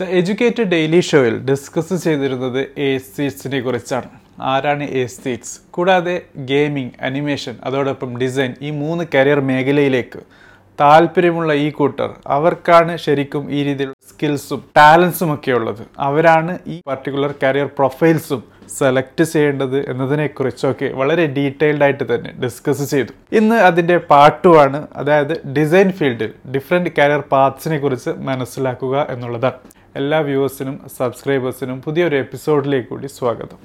The educated daily ഷോയിൽ discuss ചെയ്തിരുന്നത് a സീറ്റ്സിനെ കുറിച്ചാണ്. ആരാണ് എ കൂടാതെ ഗെയിമിംഗ് അനിമേഷൻ അതോടൊപ്പം ഡിസൈൻ ഈ മൂന്ന് കരിയർ മേഖലയിലേക്ക് താല്പര്യമുള്ള ഈ കൂട്ടർ അവർക്കാണ് ശരിക്കും ഈ രീതിയിലുള്ള സ്കിൽസും ടാലൻസും ഒക്കെ ഉള്ളത്. അവരാണ് ഈ പർട്ടിക്കുലർ കരിയർ പ്രൊഫൈൽസും സെലക്ട് ചെയ്യേണ്ടത് എന്നതിനെക്കുറിച്ചൊക്കെ വളരെ ഡീറ്റെയിൽഡ് ആയിട്ട് തന്നെ ഡിസ്കസ് ചെയ്തു. ഇന്ന് അതിന്റെ പാട്ടുമാണ് അതായത് ഡിസൈൻ ഫീൽഡിൽ ഡിഫറെന്റ് കരിയർ പാത്സിനെ കുറിച്ച് മനസ്സിലാക്കുക എന്നുള്ളതാണ്. എല്ലാ വ്യൂവേഴ്സിനും സബ്സ്ക്രൈബേഴ്സിനും പുതിയൊരു എപ്പിസോഡിലേക്ക് കൂടി സ്വാഗതം.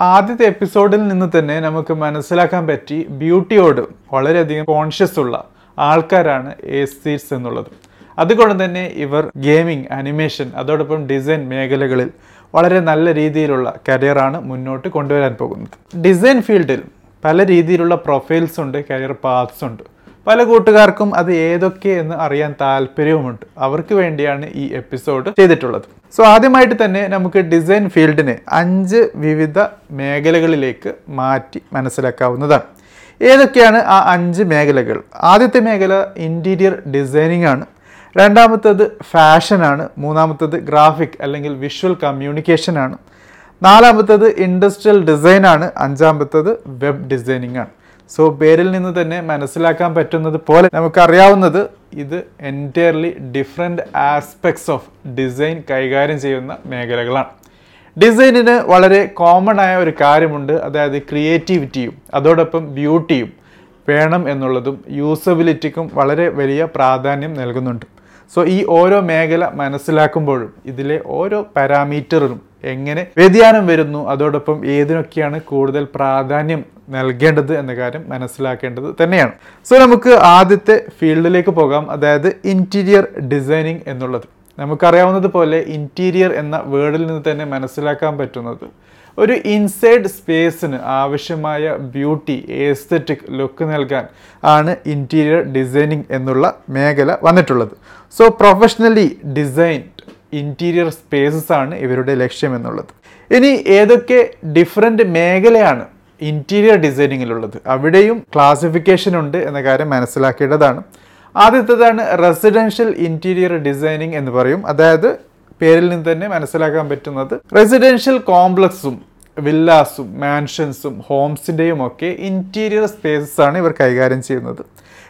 ആദ്യത്തെ എപ്പിസോഡിൽ നിന്ന് തന്നെ നമുക്ക് മനസ്സിലാക്കാൻ പറ്റി ബ്യൂട്ടിയോട് വളരെയധികം കോൺഷ്യസ് ഉള്ള ആൾക്കാരാണ് എ സീറ്റ്സ് എന്നുള്ളത്. അതുകൊണ്ട് തന്നെ ഇവർ ഗെയിമിംഗ് അനിമേഷൻ അതോടൊപ്പം ഡിസൈൻ മേഖലകളിൽ വളരെ നല്ല രീതിയിലുള്ള കരിയറാണ് മുന്നോട്ട് കൊണ്ടുവരാൻ പോകുന്നത്. ഡിസൈൻ ഫീൽഡിൽ പല രീതിയിലുള്ള പ്രൊഫൈൽസ് ഉണ്ട് കരിയർ പാത്സ് ഉണ്ട്. പല കൂട്ടുകാർക്കും അത് ഏതൊക്കെ എന്ന് അറിയാൻ താല്പര്യവുമുണ്ട്. അവർക്ക് വേണ്ടിയാണ് ഈ എപ്പിസോഡ് ചെയ്തിട്ടുള്ളത്. സോ ആദ്യമായിട്ട് തന്നെ നമുക്ക് ഡിസൈൻ ഫീൽഡിനെ അഞ്ച് വിവിധ മേഖലകളിലേക്ക് മാറ്റി മനസ്സിലാക്കാവുന്നതാണ്. ഏതൊക്കെയാണ് ആ അഞ്ച് മേഖലകൾ? ആദ്യത്തെ മേഖല ഇന്റീരിയർ ഡിസൈനിങ് ആണ്. രണ്ടാമത്തത് ഫാഷനാണ് മൂന്നാമത്തേത് ഗ്രാഫിക് അല്ലെങ്കിൽ വിഷ്വൽ കമ്മ്യൂണിക്കേഷൻ ആണ് നാലാമത്തേത് ഇൻഡസ്ട്രിയൽ ഡിസൈൻ ആണ് അഞ്ചാമത്തേത് വെബ് ഡിസൈനിങ് ആണ് സോ പേരിൽ നിന്ന് തന്നെ മനസ്സിലാക്കാൻ പറ്റുന്നത് പോലെ നമുക്കറിയാവുന്നത് ഇത് entirely different aspects of design കൈകാര്യം ചെയ്യുന്ന മേഖലകളാണ്. ഡിസൈനിന് വളരെ കോമൺ ആയ ഒരു കാര്യമുണ്ട് അതായത് ക്രിയേറ്റിവിറ്റിയും അതോടൊപ്പം ബ്യൂട്ടിയും വേണം എന്നുള്ളതും യൂസബിലിറ്റിക്കും വളരെ വലിയ പ്രാധാന്യം നൽകുന്നുണ്ട്. സോ ഈ ഓരോ മേഖല മനസ്സിലാക്കുമ്പോഴും ഇതിലെ ഓരോ പാരാമീറ്ററും എങ്ങനെ വ്യതിയാനം വരുന്നു അതോടൊപ്പം ഏതിനൊക്കെയാണ് കൂടുതൽ പ്രാധാന്യം നൽകേണ്ടത് എന്ന കാര്യം മനസ്സിലാക്കേണ്ടത് തന്നെയാണ്. സോ നമുക്ക് ആദ്യത്തെ ഫീൽഡിലേക്ക് പോകാം അതായത് ഇന്റീരിയർ ഡിസൈനിങ് എന്നുള്ളത്. നമുക്കറിയാവുന്നത് പോലെ ഇന്റീരിയർ എന്ന വേർഡിൽ നിന്ന് തന്നെ മനസ്സിലാക്കാൻ പറ്റുന്നത് ഒരു ഇൻസൈഡ് സ്പേസിന് ആവശ്യമായ ബ്യൂട്ടി ഏസ്തറ്റിക് ലുക്ക് നൽകാൻ ആണ് ഇന്റീരിയർ ഡിസൈനിങ് എന്നുള്ള മേഖല വന്നിട്ടുള്ളത്. So professionally designed interior spaces ആണ് ഇവരുടെ ലക്ഷ്യം എന്നുള്ളത്. ഇനി ഏതൊക്കെ ഡിഫറെന്റ് മേഖലയാണ് ഇന്റീരിയർ ഡിസൈനിങ്ങിലുള്ളത് അവിടെയും ക്ലാസിഫിക്കേഷൻ ഉണ്ട് എന്ന കാര്യം മനസ്സിലാക്കേണ്ടതാണ്. ആദ്യത്തേതാണ് റെസിഡൻഷ്യൽ ഇന്റീരിയർ ഡിസൈനിങ് എന്ന് പറയും. അതായത് പേരിൽ നിന്ന് തന്നെ മനസ്സിലാക്കാൻ പറ്റുന്നത് റെസിഡൻഷ്യൽ കോംപ്ലക്സും വില്ലാസും മാൻഷൻസും ഹോംസിന്റെയും ഒക്കെ ഇന്റീരിയർ സ്പേസസ് ആണ് ഇവർ കൈകാര്യം ചെയ്യുന്നത്.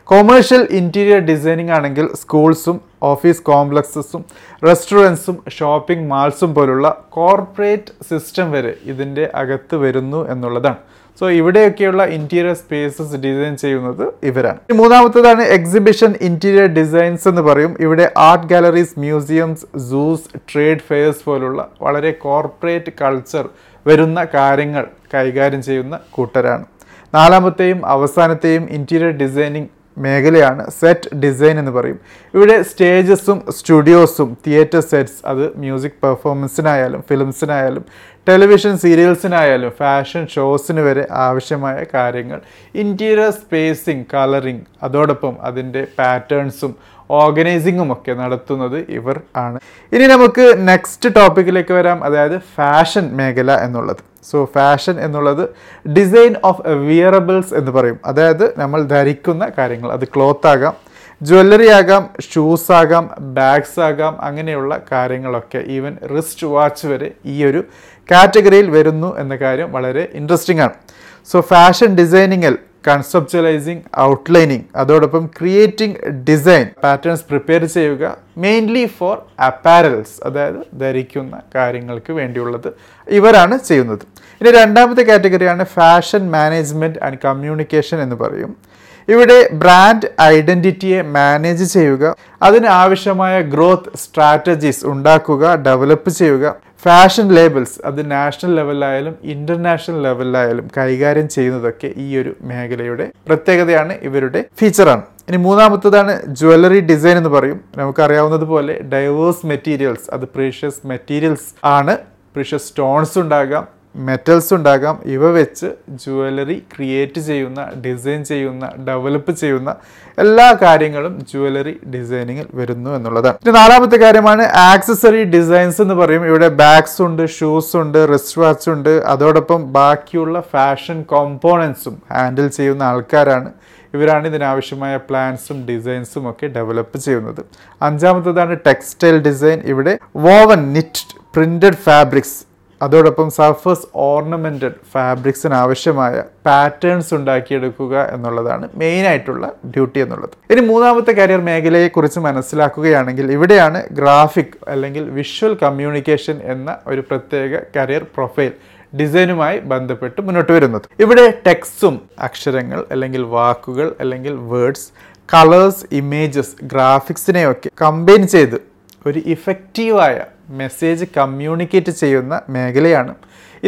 കൊമേഴ്ഷ്യൽ ഇന്റീരിയർ ഡിസൈനിങ് ആണെങ്കിൽ സ്കൂൾസും ഓഫീസ് കോംപ്ലക്സസും റെസ്റ്റോറന്റ്സും ഷോപ്പിംഗ് മാൾസും പോലുള്ള കോർപ്പറേറ്റ് സിസ്റ്റം വരെ ഇതിന്റെ അകത്ത് വരുന്നു എന്നുള്ളതാണ്. സോ ഇവിടെയൊക്കെയുള്ള ഇന്റീരിയർ സ്പേസസ് ഡിസൈൻ ചെയ്യുന്നത് ഇവരാണ്. മൂന്നാമത്തതാണ് എക്സിബിഷൻ ഇന്റീരിയർ ഡിസൈൻസ് എന്ന് പറയും. ഇവിടെ art galleries museums zoos trade fairs പോലുള്ള വളരെ കോർപ്പറേറ്റ് കൾച്ചർ വരുന്ന കാര്യങ്ങൾ കൈകാര്യം ചെയ്യുന്ന കൂട്ടരാണ്. നാലാമത്തെയും അവസാനത്തെയും ഇന്റീരിയർ ഡിസൈനിങ് മേഖലയാണ്. സെറ്റ് ഡിസൈൻ എന്ന് പറയും. ഇവിടെ സ്റ്റേജസും സ്റ്റുഡിയോസും തിയേറ്റർ സെറ്റ്സ് അത് മ്യൂസിക് പെർഫോമൻസിനായാലും ഫിലിംസിനായാലും ടെലിവിഷൻ സീരിയൽസിനായാലും ഫാഷൻ ഷോസിന് വരെ ആവശ്യമായ കാര്യങ്ങൾ. ഇന്റീരിയർ സ്പേസിങ് കളറിങ് അതോടൊപ്പം അതിന്റെ പാറ്റേൺസും ഓർഗനൈസിങ്ങും ഒക്കെ നടത്തുന്നത് ഇവർ ആണ്. ഇനി നമുക്ക് നെക്സ്റ്റ് ടോപ്പിക്കിലേക്ക് വരാം. അതായത് ഫാഷൻ മേഖല എന്നുള്ളത്. സോ ഫാഷൻ എന്നുള്ളത് ഡിസൈൻ ഓഫ് വിയറബിൾസ് എന്ന് പറയും. അതായത് നമ്മൾ ധരിക്കുന്ന കാര്യങ്ങൾ. അത് ക്ലോത്ത് ആകാം ജ്വല്ലറി ആകാം ഷൂസ് ആകാം ബാഗ്സ് ആകാം അങ്ങനെയുള്ള കാര്യങ്ങളൊക്കെ ഈവൻ റിസ്റ്റ് വാച്ച് വരെ ഈ ഒരു കാറ്റഗറിയിൽ വരുന്നു എന്ന കാര്യം വളരെ ഇൻട്രസ്റ്റിംഗ് ആണ്. സോ ഫാഷൻ ഡിസൈനിങ്ങിൽ കൺസെപ്ച്വലൈസിങ് ഔട്ട്ലൈനിങ് അതോടൊപ്പം ക്രിയേറ്റിംഗ് ഡിസൈൻ പാറ്റേൺസ് പ്രിപ്പയർ ചെയ്യുക മെയിൻലി ഫോർ അപ്പാരൽസ് അതായത് ധരിക്കുന്ന കാര്യങ്ങൾക്ക് വേണ്ടിയുള്ളത് ഇവരാണ് ചെയ്യുന്നത്. ഇനി രണ്ടാമത്തെ കാറ്റഗറിയാണ് ഫാഷൻ മാനേജ്മെന്റ് ആൻഡ് കമ്മ്യൂണിക്കേഷൻ എന്ന് പറയും. ഇവിടെ ബ്രാൻഡ് ഐഡന്റിറ്റിയെ മാനേജ് ചെയ്യുക അതിന് ആവശ്യമായ ഗ്രോത്ത് സ്ട്രാറ്റജീസ് ഉണ്ടാക്കുക ഡെവലപ്പ് ചെയ്യുക ഫാഷൻ ലേബിൾസ് അത് നാഷണൽ ലെവലിലായാലും ഇന്റർനാഷണൽ ലെവലിലായാലും കൈകാര്യം ചെയ്യുന്നതൊക്കെ ഈ ഒരു മേഖലയുടെ പ്രത്യേകതയാണ് ഇവരുടെ ഫീച്ചറാണ് ഇനി മൂന്നാമത്തതാണ് ജ്വല്ലറി ഡിസൈൻ എന്ന് പറയും. നമുക്കറിയാവുന്നത് പോലെ ഡൈവേഴ്സ് മെറ്റീരിയൽസ് അത് പ്രീഷ്യസ് മെറ്റീരിയൽസ് ആണ്. പ്രീഷ്യസ് സ്റ്റോൺസ് ഉണ്ടാകാം. മെറ്റൽസ് ഉണ്ടാകാം. ഇവ വെച്ച് ജുവലറി ക്രിയേറ്റ് ചെയ്യുന്ന ഡിസൈൻ ചെയ്യുന്ന ഡെവലപ്പ് ചെയ്യുന്ന എല്ലാ കാര്യങ്ങളും ജുവലറി ഡിസൈനിങ്ങിൽ വരുന്നു എന്നുള്ളതാണ്. ഇനി നാലാമത്തെ കാര്യമാണ് ആക്സസറി ഡിസൈൻസ് എന്ന് പറയും. ഇവിടെ ബാഗ്സ് ഉണ്ട് ഷൂസ് ഉണ്ട് റിസ്റ്റ് വാച്ച് ഉണ്ട്. അതോടൊപ്പം ബാക്കിയുള്ള ഫാഷൻ കോമ്പോണൻസും ഹാൻഡിൽ ചെയ്യുന്ന ആൾക്കാരാണ്. ഇവരാണ് ഇതിനാവശ്യമായ പ്ലാൻസും ഡിസൈൻസും ഒക്കെ ഡെവലപ്പ് ചെയ്യുന്നത്. അഞ്ചാമത്തേതാണ് ടെക്സ്റ്റൈൽ ഡിസൈൻ ഇവിടെ വോവൻ നിറ്റ് പ്രിന്റഡ് ഫാബ്രിക്സ് അതോടൊപ്പം സർഫസ് ഓർണമെന്റഡ് ഫാബ്രിക്സിന് ആവശ്യമായ പാറ്റേൺസ് ഉണ്ടാക്കിയെടുക്കുക എന്നുള്ളതാണ് മെയിൻ ആയിട്ടുള്ള ഡ്യൂട്ടി എന്നുള്ളത്. ഇനി മൂന്നാമത്തെ കരിയർ മേഖലയെക്കുറിച്ച് മനസ്സിലാക്കുകയാണെങ്കിൽ ഇവിടെയാണ് ഗ്രാഫിക് അല്ലെങ്കിൽ വിഷ്വൽ കമ്മ്യൂണിക്കേഷൻ എന്ന ഒരു പ്രത്യേക കരിയർ പ്രൊഫൈൽ ഡിസൈനുമായി ബന്ധപ്പെട്ട് മുന്നോട്ട് വരുന്നത്. ഇവിടെ ടെക്സ്റ്റും അക്ഷരങ്ങൾ അല്ലെങ്കിൽ വാക്കുകൾ അല്ലെങ്കിൽ വേർഡ്സ് കളേഴ്സ് ഇമേജസ് ഗ്രാഫിക്സിനെയൊക്കെ കമ്പൈൻ ചെയ്ത് ഒരു ഇഫക്റ്റീവായ മെസ്സേജ് കമ്മ്യൂണിക്കേറ്റ് ചെയ്യുന്ന മേഖലയാണ്.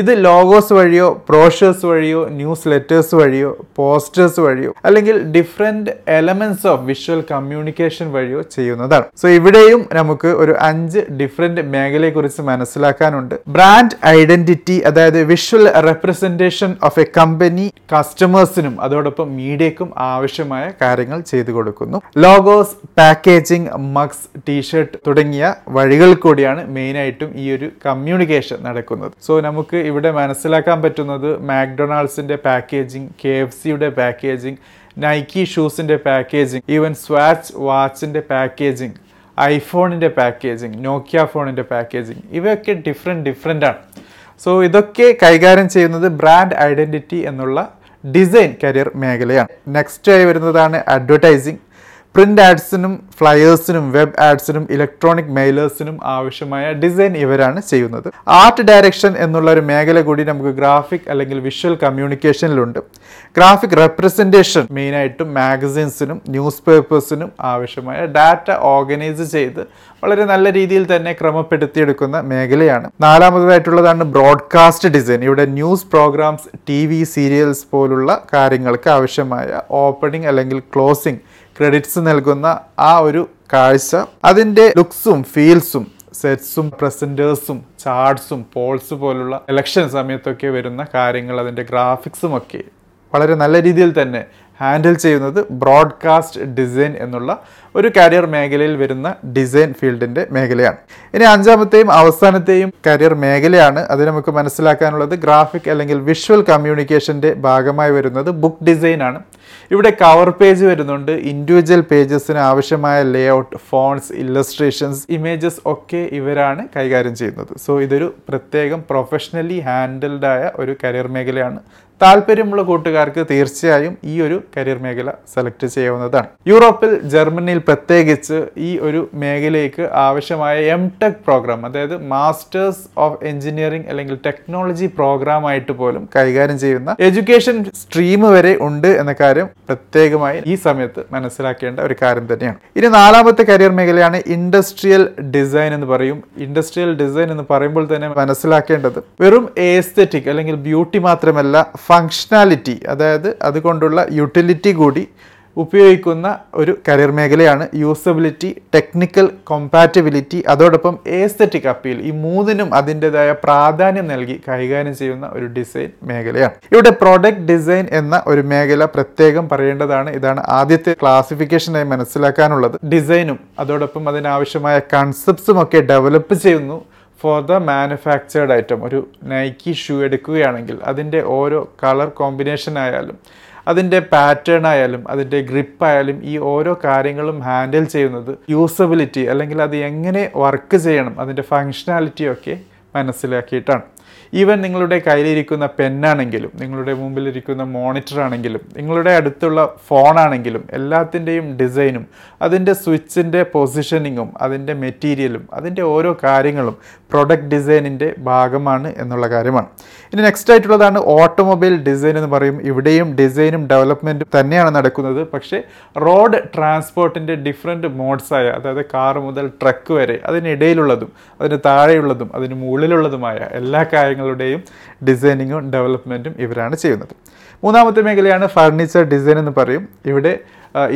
ഇത് ലോഗോസ് വഴിയോ പ്രോഷേഴ്സ് വഴിയോ ന്യൂസ് ലെറ്റേഴ്സ് വഴിയോ പോസ്റ്റേഴ്സ് വഴിയോ അല്ലെങ്കിൽ different elements of visual communication വഴിയോ ചെയ്യുന്നതാണ്. സോ ഇവിടെയും നമുക്ക് ഒരു അഞ്ച് ഡിഫറെന്റ് മേഖലയെക്കുറിച്ച് മനസ്സിലാക്കാനുണ്ട്. ബ്രാൻഡ് ഐഡന്റിറ്റി അതായത് visual representation of a company കസ്റ്റമേഴ്സിനും അതോടൊപ്പം മീഡിയക്കും ആവശ്യമായ കാര്യങ്ങൾ ചെയ്തു കൊടുക്കുന്നു. ലോഗോസ് പാക്കേജിംഗ് മഗ്സ് ടീഷർട്ട് തുടങ്ങിയ വഴികൾ കൂടിയാണ് മെയിനായിട്ടും ഈ ഒരു കമ്മ്യൂണിക്കേഷൻ നടക്കുന്നത്. സോ നമുക്ക് ഇവിടെ മനസ്സിലാക്കാൻ പറ്റുന്നത് മാക്ഡൊണാൾഡ്സിന്റെ പാക്കേജിങ് കെ എഫ് സിയുടെ പാക്കേജിങ് നൈക്കി ഷൂസിന്റെ പാക്കേജിങ് ഈവൻ സ്വാച്ച് വാച്ചിന്റെ പാക്കേജിങ് ഐഫോണിന്റെ പാക്കേജിങ് നോക്കിയ ഫോണിന്റെ പാക്കേജിങ്. ഇവയൊക്കെ ഡിഫറെന്റ് ഡിഫറെന്റ് ആണ്. സോ ഇതൊക്കെ കൈകാര്യം ചെയ്യുന്നത് ബ്രാൻഡ് ഐഡന്റിറ്റി എന്നുള്ള ഡിസൈൻ കരിയർ മേഖലയാണ്. നെക്സ്റ്റ് ആയി വരുന്നതാണ് അഡ്വർടൈസിങ് പ്രിന്റ് ആഡ്സിനും ഫ്ലയേഴ്സിനും വെബ് ആഡ്സിനും ഇലക്ട്രോണിക് മെയിലേഴ്സിനും ആവശ്യമായ ഡിസൈൻ ഇവരാണ് ചെയ്യുന്നത്. ആർട്ട് ഡയറക്ഷൻ എന്നുള്ള ഒരു മേഖല കൂടി നമുക്ക് ഗ്രാഫിക് അല്ലെങ്കിൽ വിഷ്വൽ കമ്മ്യൂണിക്കേഷനിലുണ്ട്. ഗ്രാഫിക് റെപ്രസെന്റേഷൻ മെയിനായിട്ടും മാഗസിൻസിനും ന്യൂസ് പേപ്പേഴ്സിനും ആവശ്യമായ ഡാറ്റ ഓർഗനൈസ് ചെയ്ത് വളരെ നല്ല രീതിയിൽ തന്നെ ക്രമപ്പെടുത്തിയെടുക്കുന്ന മേഖലയാണ്. നാലാമതായിട്ടുള്ളതാണ് ബ്രോഡ്കാസ്റ്റ് ഡിസൈൻ. ഇവിടെ ന്യൂസ് പ്രോഗ്രാംസ് ടി സീരിയൽസ് പോലുള്ള കാര്യങ്ങൾക്ക് ആവശ്യമായ ഓപ്പണിംഗ് അല്ലെങ്കിൽ ക്ലോസിംഗ് ക്രെഡിറ്റ്സ് നൽകുന്ന ആ ഒരു കാഴ്ച. അതിന്റെ ലുക്സും ഫീൽസും സെറ്റ്സും പ്രസന്റേഴ്സും ചാർട്ട്സും പോൾസ് പോലുള്ള ഇലക്ഷൻ സമയത്തൊക്കെ വരുന്ന കാര്യങ്ങൾ അതിന്റെ ഗ്രാഫിക്സും ഒക്കെ വളരെ നല്ല രീതിയിൽ തന്നെ ഹാൻഡിൽ ചെയ്യുന്നത് ബ്രോഡ്കാസ്റ്റ് ഡിസൈൻ എന്നുള്ള ഒരു കരിയർ മേഖലയിൽ വരുന്ന ഡിസൈൻ ഫീൽഡിന്റെ മേഖലയാണ്. ഇനി അഞ്ചാമത്തെയും അവസാനത്തെയും കരിയർ മേഖലയാണ് അത് നമുക്ക് മനസ്സിലാക്കാനുള്ളത്. ഗ്രാഫിക് അല്ലെങ്കിൽ വിഷ്വൽ കമ്മ്യൂണിക്കേഷന്റെ ഭാഗമായി വരുന്നത് ബുക്ക് ഡിസൈൻ ആണ്. ഇവിടെ കവർ പേജ് വരുന്നുണ്ട്. ഇൻഡിവിജ്വൽ പേജസിന് ആവശ്യമായ layout fonts illustrations images ഒക്കെ ഇവരാണ് കൈകാര്യം ചെയ്യുന്നത്. സോ ഇതൊരു പ്രത്യേകം പ്രൊഫഷണലി ഹാൻഡിൽഡായ ഒരു കരിയർ മേഖലയാണ്. താല്പര്യമുള്ള കൂട്ടുകാർക്ക് തീർച്ചയായും ഈ ഒരു കരിയർ മേഖല സെലക്ട് ചെയ്യാവുന്നതാണ്. യൂറോപ്പിൽ ജർമ്മനിയിൽ പ്രത്യേകിച്ച് ഈ ഒരു മേഖലയ്ക്ക് ആവശ്യമായ എം ടെക് പ്രോഗ്രാം അതായത് മാസ്റ്റേഴ്സ് ഓഫ് എഞ്ചിനീയറിംഗ് അല്ലെങ്കിൽ ടെക്നോളജി പ്രോഗ്രാം ആയിട്ട് പോലും കൈകാര്യം ചെയ്യുന്ന എഡ്യൂക്കേഷൻ സ്ട്രീം വരെ ഉണ്ട് എന്ന കാര്യം പ്രത്യേകമായി ഈ സമയത്ത് മനസ്സിലാക്കേണ്ട ഒരു കാര്യം തന്നെയാണ്. ഇനി നാലാമത്തെ കരിയർ മേഖലയാണ് ഇൻഡസ്ട്രിയൽ ഡിസൈൻ എന്ന് പറയും. ഇൻഡസ്ട്രിയൽ ഡിസൈൻ എന്ന് പറയുമ്പോൾ തന്നെ മനസ്സിലാക്കേണ്ടത് വെറും ഏസ്തെറ്റിക് അല്ലെങ്കിൽ ബ്യൂട്ടി മാത്രമല്ല ഫങ്ഷനാലിറ്റി അതായത് അതുകൊണ്ടുള്ള യൂട്ടിലിറ്റി കൂടി ഉപയോഗിക്കുന്ന ഒരു കരിയർ മേഖലയാണ് യൂസബിലിറ്റി ടെക്നിക്കൽ കോമ്പാറ്റബിലിറ്റി അതോടൊപ്പം ഏസ്തറ്റിക് അപ്പീൽ ഈ മൂന്നിനും അതിന്റെതായ പ്രാധാന്യം നൽകി കൈകാര്യം ചെയ്യുന്ന ഒരു ഡിസൈൻ മേഖലയാണ്. ഇവിടെ പ്രോഡക്റ്റ് ഡിസൈൻ എന്ന ഒരു മേഖല പ്രത്യേകം പറയേണ്ടതാണ്. ഇതാണ് ആദ്യത്തെ ക്ലാസിഫിക്കേഷനായി മനസ്സിലാക്കാനുള്ളത്. ഡിസൈനും അതോടൊപ്പം അതിനാവശ്യമായ കൺസെപ്റ്റ്സും ഒക്കെ ഡെവലപ്പ് ചെയ്യുന്നു. ഫോർ ദ മാനുഫാക്ചേർഡ് ഐറ്റം ഒരു നൈക്കി ഷൂ എടുക്കുകയാണെങ്കിൽ അതിന്റെ ഓരോ കളർ കോമ്പിനേഷൻ ആയാലും അതിന്റെ പാറ്റേൺ ആയാലും അതിന്റെ ഗ്രിപ്പ് ആയാലും ഈ ഓരോ കാര്യങ്ങളും ഹാൻഡിൽ ചെയ്യുന്നത് യൂസബിലിറ്റി അല്ലെങ്കിൽ അത് എങ്ങനെ വർക്ക് ചെയ്യണം അതിന്റെ ഫങ്ഷനാലിറ്റി ഒക്കെ മനസ്സിലാക്കിയിട്ടാണ്. ഈവൻ നിങ്ങളുടെ കയ്യിലിരിക്കുന്ന പെന്നാണെങ്കിലും നിങ്ങളുടെ മുമ്പിലിരിക്കുന്ന മോണിറ്റർ ആണെങ്കിലും നിങ്ങളുടെ അടുത്തുള്ള ഫോണാണെങ്കിലും എല്ലാത്തിന്റെയും ഡിസൈനും അതിന്റെ സ്വിച്ചിന്റെ പൊസിഷനിങ്ങും അതിന്റെ മെറ്റീരിയലും അതിന്റെ ഓരോ കാര്യങ്ങളും പ്രൊഡക്റ്റ് ഡിസൈനിന്റെ ഭാഗമാണ് എന്നുള്ള കാര്യമാണ്. ഇനി നെക്സ്റ്റ് ആയിട്ടുള്ളതാണ് ഓട്ടോമൊബൈൽ ഡിസൈൻ എന്ന് പറയും. ഇവിടെയും ഡിസൈനും ഡെവലപ്മെന്റും തന്നെയാണ് നടക്കുന്നത്. പക്ഷേ റോഡ് ട്രാൻസ്പോർട്ടിന്റെ ഡിഫറെന്റ് മോഡ്സായ അതായത് കാർ മുതൽ ട്രക്ക് വരെ അതിനിടയിലുള്ളതും അതിന് താഴെയുള്ളതും അതിന് മുകളിലുള്ളതുമായ എല്ലാ കാര്യങ്ങളുടെയും ഡിസൈനിങ്ങും ഡെവലപ്മെന്റും ഇവരാണ് ചെയ്യുന്നത്. മൂന്നാമത്തെ മേഖലയാണ് ഫർണിച്ചർ ഡിസൈൻ എന്ന് പറയും. ഇവിടെ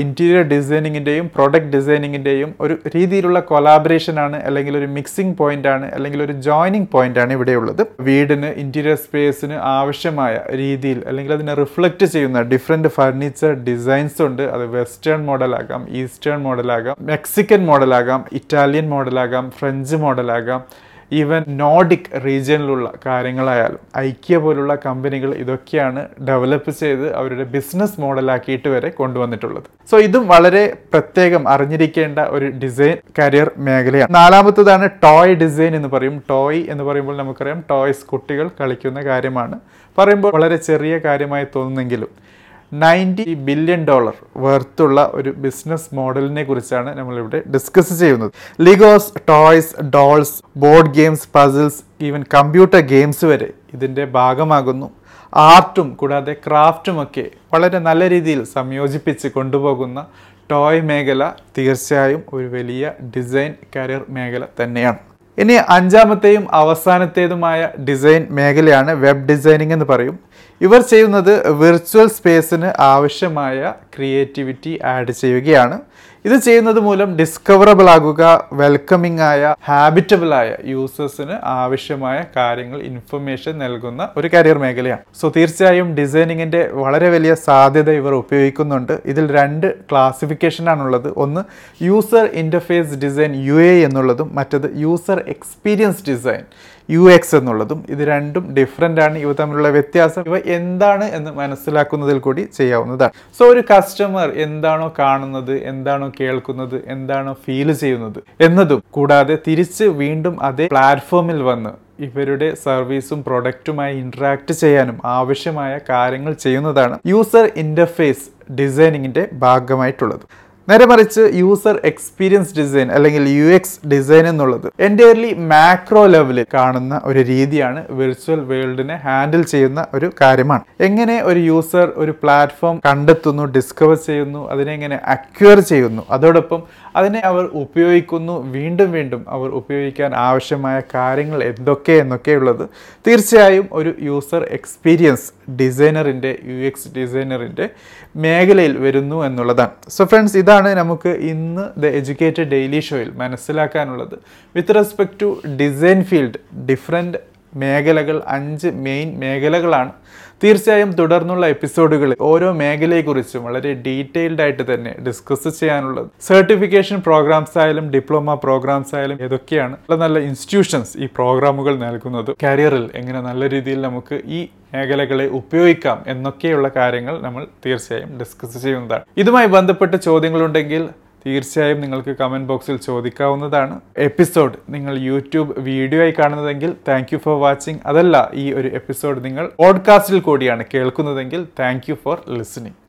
ഇന്റീരിയർ ഡിസൈനിങ്ങിന്റെയും പ്രൊഡക്റ്റ് ഡിസൈനിങ്ങിന്റെയും ഒരു രീതിയിലുള്ള കൊലാബറേഷൻ ആണ് അല്ലെങ്കിൽ ഒരു മിക്സിംഗ് പോയിന്റ് ആണ് അല്ലെങ്കിൽ ഒരു ജോയിനിങ് പോയിന്റ് ആണ് ഇവിടെയുള്ളത് വീടിന് ഇന്റീരിയർ സ്പേസിന് ആവശ്യമായ രീതിയിൽ അല്ലെങ്കിൽ അതിനെ റിഫ്ലക്റ്റ് ചെയ്യുന്ന ഡിഫറെന്റ് ഫർണിച്ചർ ഡിസൈൻസ് ഉണ്ട്. അത് വെസ്റ്റേൺ മോഡലാകാം ഈസ്റ്റേൺ മോഡലാകാം മെക്സിക്കൻ മോഡലാകാം ഇറ്റാലിയൻ മോഡലാകാം ഫ്രഞ്ച് മോഡലാകാം ഈവൻ നോഡിക് റീജിയനിലുള്ള കാര്യങ്ങളായാലും ഐക്യ പോലുള്ള കമ്പനികൾ ഇതൊക്കെയാണ് ഡെവലപ്പ് ചെയ്ത് അവരുടെ ബിസിനസ് മോഡലാക്കിയിട്ട് വരെ കൊണ്ടുവന്നിട്ടുള്ളത്. സോ ഇതും വളരെ പ്രത്യേകം അറിഞ്ഞിരിക്കേണ്ട ഒരു ഡിസൈൻ കരിയർ മേഖലയാണ്. നാലാമത്തതാണ് ടോയ് ഡിസൈൻ എന്ന് പറയും. ടോയ് എന്ന് പറയുമ്പോൾ നമുക്കറിയാം ടോയ്സ് കുട്ടികൾ കളിക്കുന്ന കാര്യമാണ്. പറയുമ്പോൾ വളരെ ചെറിയ കാര്യമായി തോന്നുന്നെങ്കിലും നയന്റി ബില്യൺ ഡോളർ വെർത്തുള്ള ഒരു ബിസിനസ് മോഡലിനെ കുറിച്ചാണ് നമ്മളിവിടെ ഡിസ്കസ് ചെയ്യുന്നത്. Legos toys dolls board games puzzles even computer games വരെ ഇതിന്റെ ഭാഗമാകുന്നു. ആർട്ടും കൂടാതെ ക്രാഫ്റ്റുമൊക്കെ വളരെ നല്ല രീതിയിൽ സംയോജിപ്പിച്ച് കൊണ്ടുപോകുന്ന ടോയ് മേഖല തീർച്ചയായും ഒരു വലിയ ഡിസൈൻ കരിയർ മേഖല തന്നെയാണ്. ഇനി അഞ്ചാമത്തെയും അവസാനത്തേതുമായ ഡിസൈൻ മേഖലയാണ് വെബ് ഡിസൈനിങ് എന്ന് പറയും. ഇവർ ചെയ്യുന്നത് വിർച്വൽ സ്പേസിന് ആവശ്യമായ ക്രിയേറ്റിവിറ്റി ആഡ് ചെയ്യുകയാണ്. ഇത് ചെയ്യുന്നത് മൂലം ഡിസ്കവറബിൾ ആകുക വെൽക്കമിംഗ് ആയ ഹാബിറ്റബിൾ ആയ യൂസേഴ്സിന് ആവശ്യമായ കാര്യങ്ങൾ ഇൻഫർമേഷൻ നൽകുന്ന ഒരു കരിയർ മേഖലയാണ്. സോ തീർച്ചയായും ഡിസൈനിങ്ങിന്റെ വളരെ വലിയ സാധ്യത ഇവർ ഉപയോഗിക്കുന്നുണ്ട്. ഇതിൽ രണ്ട് ക്ലാസിഫിക്കേഷനാണുള്ളത് ഒന്ന് യൂസർ ഇന്റർഫേസ് ഡിസൈൻ യു എന്നുള്ളതും മറ്റത് user experience design U X എന്നുള്ളതും ഇത് രണ്ടും ഡിഫറെന്റ് ആണ്. ഇവ തമ്മിലുള്ള വ്യത്യാസം ഇവ എന്താണ് എന്ന് മനസ്സിലാക്കുന്നതിൽ കൂടി ചെയ്യാവുന്നതാണ്. സോ ഒരു കസ്റ്റമർ എന്താണോ കാണുന്നത് എന്താണോ കേൾക്കുന്നത് എന്താണോ ഫീൽ ചെയ്യുന്നത് എന്നതും കൂടാതെ തിരിച്ച് വീണ്ടും അതേ പ്ലാറ്റ്ഫോമിൽ വന്ന് ഇവരുടെ സർവീസും പ്രൊഡക്റ്റുമായി ഇൻട്രാക്ട് ചെയ്യാനും ആവശ്യമായ കാര്യങ്ങൾ ചെയ്യുന്നതാണ് യൂസർ ഇന്റർഫേസ് ഡിസൈനിങ്ങിന്റെ ഭാഗമായിട്ടുള്ളത്. നേരെ മറിച്ച് യൂസർ എക്സ്പീരിയൻസ് ഡിസൈൻ അല്ലെങ്കിൽ യു എക്സ് ഡിസൈൻ എന്നുള്ളത് എന്റയർലി മാക്രോ ലെവലിൽ കാണുന്ന ഒരു രീതിയാണ് വിർച്വൽ വേൾഡിനെ ഹാൻഡിൽ ചെയ്യുന്ന ഒരു കാര്യമാണ്. എങ്ങനെ ഒരു യൂസർ ഒരു പ്ലാറ്റ്ഫോം കണ്ടെത്തുന്നു ഡിസ്കവർ ചെയ്യുന്നു അതിനെ എങ്ങനെ അക്വയർ ചെയ്യുന്നു അതോടൊപ്പം അതിനെ അവർ ഉപയോഗിക്കുന്നു വീണ്ടും വീണ്ടും അവർ ഉപയോഗിക്കാൻ ആവശ്യമായ കാര്യങ്ങൾ എന്തൊക്കെ എന്നൊക്കെയുള്ളത് തീർച്ചയായും ഒരു യൂസർ എക്സ്പീരിയൻസ് ഡിസൈനറിന്റെ യു എക്സ് ഡിസൈനറിന്റെ മേഖലയിൽ വരുന്നു എന്നുള്ളതാണ്. സോ ഫ്രണ്ട്സ് ഇതാണ് നമുക്ക് ഇന്ന് ദ എഡ്യൂക്കേറ്റഡ് ഡെയിലി ഷോയിൽ മനസ്സിലാക്കാനുള്ളത്. With respect to design field different മേഖലകൾ അഞ്ച് മെയിൻ മേഖലകളാണ് തീർച്ചയായും തുടർന്നുള്ള എപ്പിസോഡുകളിൽ ഓരോ മേഖലയെക്കുറിച്ചും വളരെ ഡീറ്റെയിൽഡ് ആയിട്ട് തന്നെ ഡിസ്കസ് ചെയ്യാനുള്ളത്. സർട്ടിഫിക്കേഷൻ പ്രോഗ്രാംസ് ആയാലും ഡിപ്ലോമ പ്രോഗ്രാംസ് ആയാലും ഏതൊക്കെയാണ് നല്ല നല്ല ഇൻസ്റ്റിറ്റ്യൂഷൻസ് ഈ പ്രോഗ്രാമുകൾ നൽകുന്നത്. കരിയറിൽ എങ്ങനെ നല്ല രീതിയിൽ നമുക്ക് ഈ മേഖലകളെ ഉപയോഗിക്കാം എന്നൊക്കെയുള്ള കാര്യങ്ങൾ നമ്മൾ തീർച്ചയായും ഡിസ്കസ് ചെയ്യുന്നതാണ്. ഇതുമായി ബന്ധപ്പെട്ട ചോദ്യങ്ങളുണ്ടെങ്കിൽ തീർച്ചയായും നിങ്ങൾക്ക് കമന്റ് ബോക്സിൽ ചോദിക്കാവുന്നതാണ്. എപ്പിസോഡ് നിങ്ങൾ യൂട്യൂബ് വീഡിയോ ആയി കാണുന്നതെങ്കിൽ താങ്ക് ഫോർ വാച്ചിങ് അതല്ല ഈ ഒരു എപ്പിസോഡ് നിങ്ങൾ പോഡ്കാസ്റ്റിൽ കൂടിയാണ് കേൾക്കുന്നതെങ്കിൽ താങ്ക് ഫോർ ലിസണിങ്